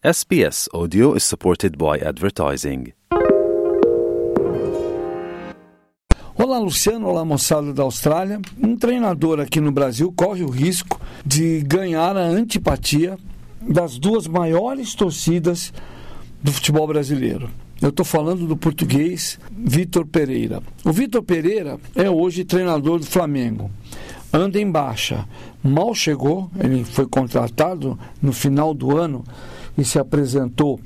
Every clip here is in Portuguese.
SBS Audio is supported by advertising. Olá, Luciano. Olá, moçada da Austrália. Um treinador aqui no Brasil corre o risco de ganhar a antipatia das duas maiores torcidas do futebol brasileiro. Eu estou falando do português Vitor Pereira. O Vitor Pereira é hoje treinador do Flamengo. Anda em baixa. Mal chegou, ele foi contratado no final do ano e se apresentou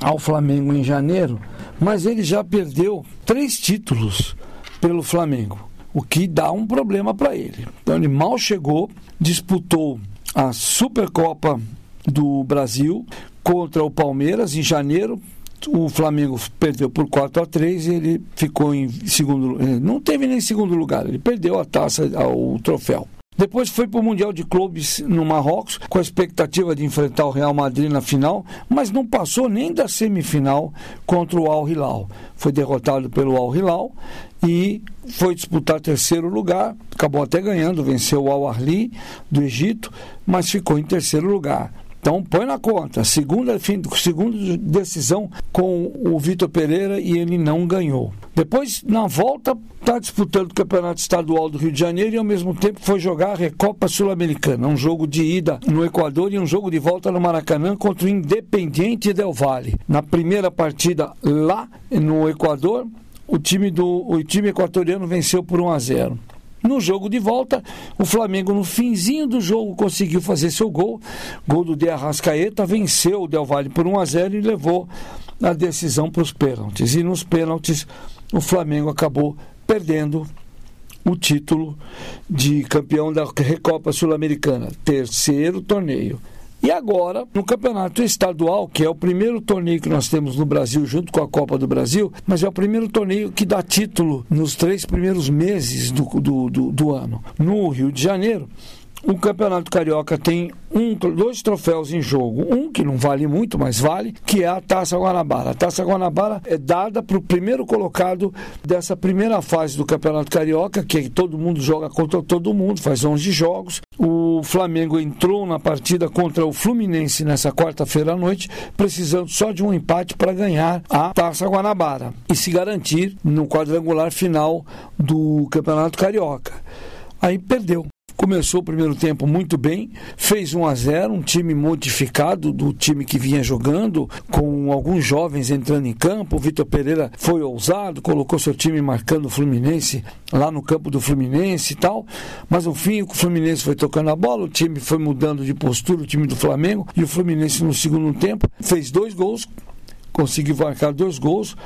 ao Flamengo em janeiro, mas ele já perdeu três títulos pelo Flamengo, o que dá um problema para ele. Então ele mal chegou, disputou a Supercopa do Brasil contra o Palmeiras em janeiro. O Flamengo perdeu por 4 a 3 e ele ficou em segundo não teve nem segundo lugar, ele perdeu a taça, o troféu. Depois foi para o Mundial de Clubes no Marrocos, com a expectativa de enfrentar o Real Madrid na final, mas não passou nem da semifinal contra o Al Hilal. Foi derrotado pelo Al Hilal e foi disputar terceiro lugar, acabou até ganhando, venceu o Al Ahly do Egito, mas ficou em terceiro lugar. Então põe na conta, segunda, fim, segunda decisão com o Vitor Pereira e ele não ganhou. Depois, na volta, está disputando o Campeonato Estadual do Rio de Janeiro e ao mesmo tempo foi jogar a Recopa Sul-Americana, um jogo de ida no Equador e um jogo de volta no Maracanã contra o Independiente Del Valle. Na primeira partida lá no Equador, o time, do, o time equatoriano venceu por 1 a 0. No jogo de volta, o Flamengo, no finzinho do jogo, conseguiu fazer seu gol. Gol do De Arrascaeta, venceu o Del Valle por 1 a 0 e levou a decisão para os pênaltis. E nos pênaltis, o Flamengo acabou perdendo o título de campeão da Recopa Sul-Americana. Terceiro torneio. E agora, no campeonato estadual, que é o primeiro torneio que nós temos no Brasil, junto com a Copa do Brasil, mas é o primeiro torneio que dá título nos três primeiros meses do, do, do, do ano. No Rio de Janeiro, o Campeonato Carioca tem um, dois troféus em jogo. Um que não vale muito, mas vale, que é a Taça Guanabara. A Taça Guanabara é dada para o primeiro colocado dessa primeira fase do Campeonato Carioca, que todo mundo joga contra todo mundo, faz 11 jogos. O Flamengo entrou na partida contra o Fluminense nessa quarta-feira à noite, precisando só de um empate para ganhar a Taça Guanabara e se garantir no quadrangular final do Campeonato Carioca. Aí perdeu começou o primeiro tempo muito bem, fez 1 a 0, um time modificado do time que vinha jogando, com alguns jovens entrando em campo. O Vitor Pereira foi ousado, colocou seu time marcando o Fluminense lá no campo do Fluminense e tal. Mas no fim, o Fluminense foi tocando a bola, o time foi mudando de postura, o time do Flamengo, e o Fluminense no segundo tempo fez dois gols conseguiu marcar dois gols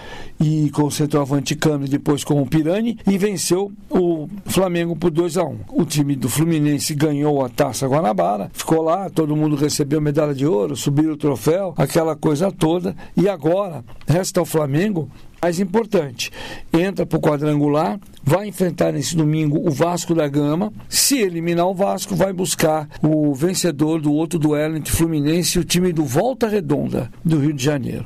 e com o centroavante Cano depois com o Pirani e venceu o Flamengo por 2 a 1 um. O time do Fluminense ganhou a Taça Guanabara, ficou lá, todo mundo recebeu medalha de ouro, subiu o troféu, aquela coisa toda. E agora resta o Flamengo mais importante, entra para o quadrangular, vai enfrentar nesse domingo o Vasco da Gama. Se eliminar o Vasco, vai buscar o vencedor do outro duelo entre Fluminense e o time do Volta Redonda, do Rio de Janeiro.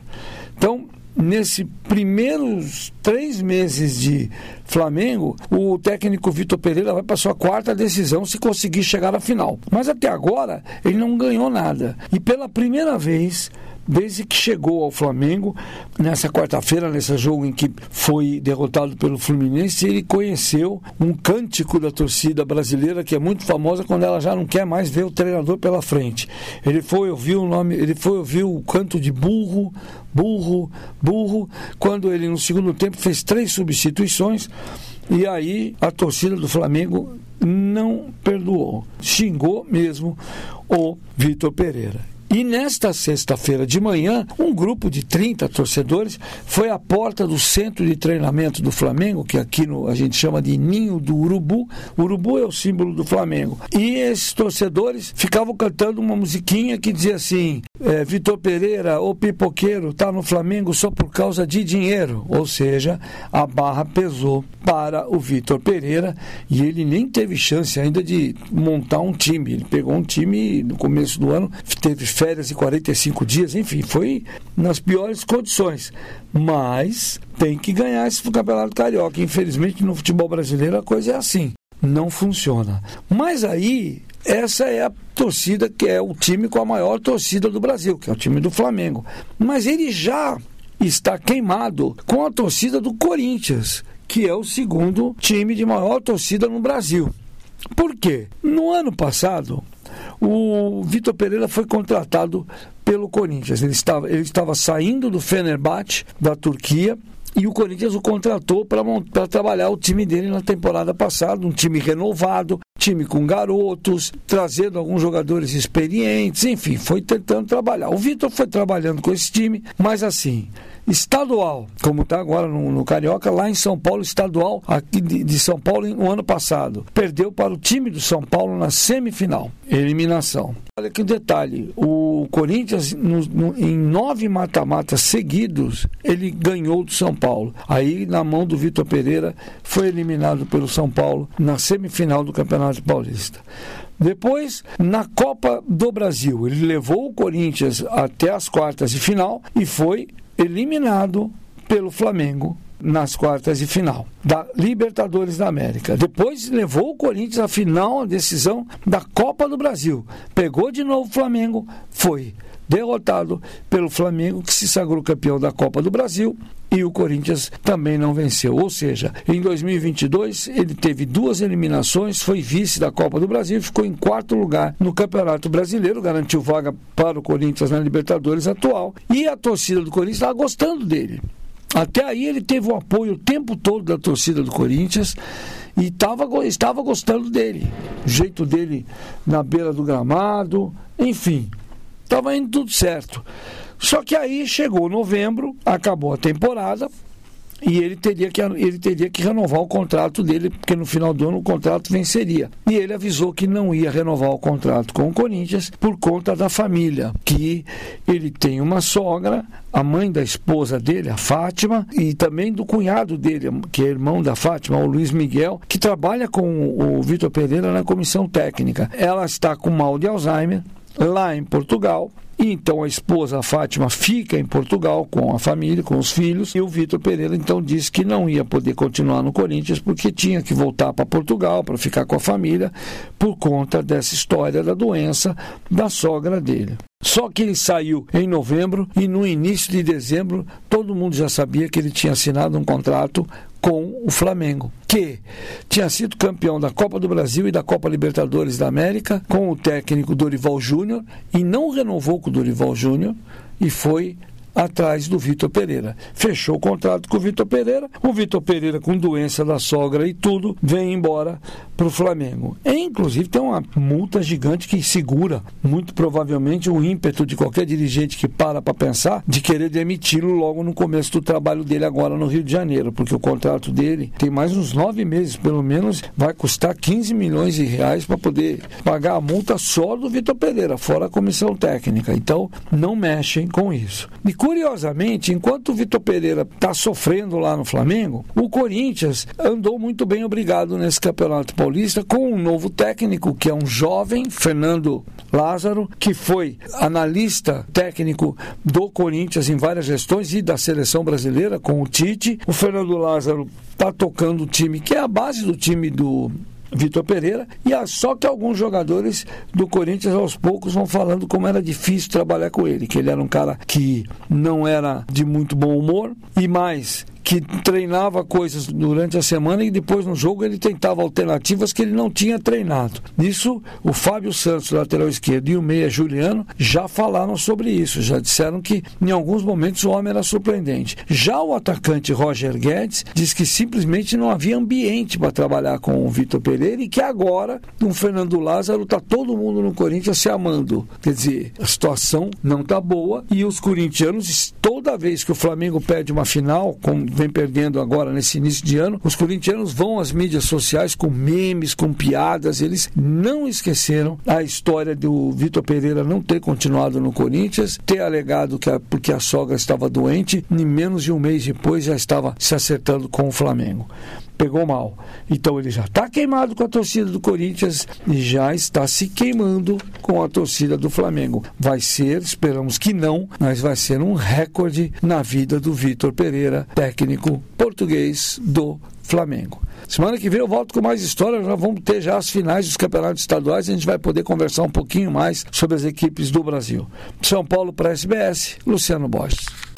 Então, nesses primeiros três meses de Flamengo, o técnico Vitor Pereira vai para sua quarta decisão se conseguir chegar à final. Mas até agora ele não ganhou nada. E pela primeira vez desde que chegou ao Flamengo, nessa quarta-feira, nesse jogo em que foi derrotado pelo Fluminense, ele conheceu um cântico da torcida brasileira que é muito famosa quando ela já não quer mais ver o treinador pela frente. Ele foi ouvir o nome, ele foi ouvir o canto de burro, burro, burro, quando ele no segundo tempo fez três substituições. E aí a torcida do Flamengo não perdoou, xingou mesmo o Vitor Pereira. E nesta sexta-feira de manhã, um grupo de 30 torcedores foi à porta do centro de treinamento do Flamengo, que aqui no, a gente chama de Ninho do Urubu. O urubu é o símbolo do Flamengo. E esses torcedores ficavam cantando uma musiquinha que dizia assim: é, Vitor Pereira, o pipoqueiro, está no Flamengo só por causa de dinheiro. Ou seja, a barra pesou para o Vitor Pereira e ele nem teve chance ainda de montar um time. Ele pegou um time no começo do ano, teve férias de 45 dias, enfim, foi nas piores condições. Mas tem que ganhar esse campeonato carioca. Infelizmente, no futebol brasileiro a coisa é assim. Não funciona. Mas aí essa é a torcida que é o time com a maior torcida do Brasil, que é o time do Flamengo. Mas ele já está queimado com a torcida do Corinthians, que é o segundo time de maior torcida no Brasil. Por quê? No ano passado, o Vitor Pereira foi contratado pelo Corinthians. Ele estava, ele estava saindo do Fenerbahçe, da Turquia, e o Corinthians o contratou para trabalhar o time dele na temporada passada, um time renovado, time com garotos, trazendo alguns jogadores experientes, enfim, foi tentando trabalhar. O Vitor foi trabalhando com esse time, mas assim, estadual, como está agora no, no, Carioca, lá em São Paulo, estadual aqui de, de, São Paulo no ano passado. Perdeu para o time do São Paulo na semifinal, eliminação. Olha que detalhe, o Corinthians no, no, em nove mata-matas seguidos, ele ganhou do São Paulo. Aí na mão do Vitor Pereira foi eliminado pelo São Paulo na semifinal do Campeonato Paulista. Depois, na Copa do Brasil, ele levou o Corinthians até as quartas de final e foi eliminado pelo Flamengo nas quartas de final da Libertadores da América. Depois levou o Corinthians à final, a decisão da Copa do Brasil. Pegou de novo o Flamengo, foi derrotado pelo Flamengo, que se sagrou campeão da Copa do Brasil, e o Corinthians também não venceu. Ou seja, em 2022 ele teve duas eliminações, foi vice da Copa do Brasil e ficou em quarto lugar no Campeonato Brasileiro, garantiu vaga para o Corinthians na Libertadores atual. E a torcida do Corinthians estava gostando dele. Até aí ele teve o apoio o tempo todo da torcida do Corinthians e tava, estava gostando dele. O jeito dele na beira do gramado, enfim, estava indo tudo certo. Só que aí chegou novembro, acabou a temporada, e ele teria, que, ele teria que renovar o contrato dele, porque no final do ano o contrato venceria. E ele avisou que não ia renovar o contrato com o Corinthians por conta da família, que ele tem uma sogra, a mãe da esposa dele, a Fátima, e também do cunhado dele, que é irmão da Fátima, o Luiz Miguel, que trabalha com o Vitor Pereira na comissão técnica. Ela está com mal de Alzheimer lá em Portugal e então a esposa, a Fátima, fica em Portugal com a família, com os filhos, e o Vitor Pereira então disse que não ia poder continuar no Corinthians porque tinha que voltar para Portugal para ficar com a família por conta dessa história da doença da sogra dele. Só que ele saiu em novembro e no início de dezembro todo mundo já sabia que ele tinha assinado um contrato com o Flamengo, que tinha sido campeão da Copa do Brasil e da Copa Libertadores da América com o técnico Dorival Júnior e não renovou com o Dorival Júnior e foi atrás do Vitor Pereira. Fechou o contrato com o Vitor Pereira. O Vitor Pereira, com doença da sogra e tudo, vem embora para o Flamengo. E, inclusive, tem uma multa gigante que segura, muito provavelmente, o ímpeto de qualquer dirigente que para para pensar de querer demiti-lo logo no começo do trabalho dele agora no Rio de Janeiro, porque o contrato dele tem mais uns nove meses, pelo menos, vai custar 15 milhões de reais para poder pagar a multa só do Vitor Pereira, fora a comissão técnica. Então, não mexem com isso. E Curiosamente, enquanto o Vitor Pereira está sofrendo lá no Flamengo, o Corinthians andou muito bem obrigado nesse Campeonato Paulista com um novo técnico, que é um jovem, Fernando Lázaro, que foi analista técnico do Corinthians em várias gestões e da seleção brasileira com o Tite. O Fernando Lázaro está tocando o time, que é a base do time do Vitor Pereira, e só que alguns jogadores do Corinthians aos poucos vão falando como era difícil trabalhar com ele, que ele era um cara que não era de muito bom humor e mais que treinava coisas durante a semana e depois no jogo ele tentava alternativas que ele não tinha treinado. Nisso, o Fábio Santos, lateral esquerdo, e o Meia Juliano já falaram sobre isso, já disseram que em alguns momentos o homem era surpreendente. Já o atacante Roger Guedes diz que simplesmente não havia ambiente para trabalhar com o Vitor Pereira e que agora, com o Fernando Lázaro, está todo mundo no Corinthians se amando. Quer dizer, a situação não está boa e os corintianos, toda vez que o Flamengo perde uma final, com vem perdendo agora nesse início de ano, os corintianos vão às mídias sociais com memes, com piadas. Eles não esqueceram a história do Vitor Pereira não ter continuado no Corinthians, ter alegado que a, porque a sogra estava doente, e menos de um mês depois já estava se acertando com o Flamengo pegou mal. Então ele já está queimado com a torcida do Corinthians e já está se queimando com a torcida do Flamengo. Vai ser, esperamos que não, mas vai ser um recorde na vida do Vitor Pereira, técnico português do Flamengo. Semana que vem eu volto com mais histórias. Nós vamos ter já as finais dos campeonatos estaduais. A gente vai poder conversar um pouquinho mais sobre as equipes do Brasil. São Paulo para SBS, Luciano Borges.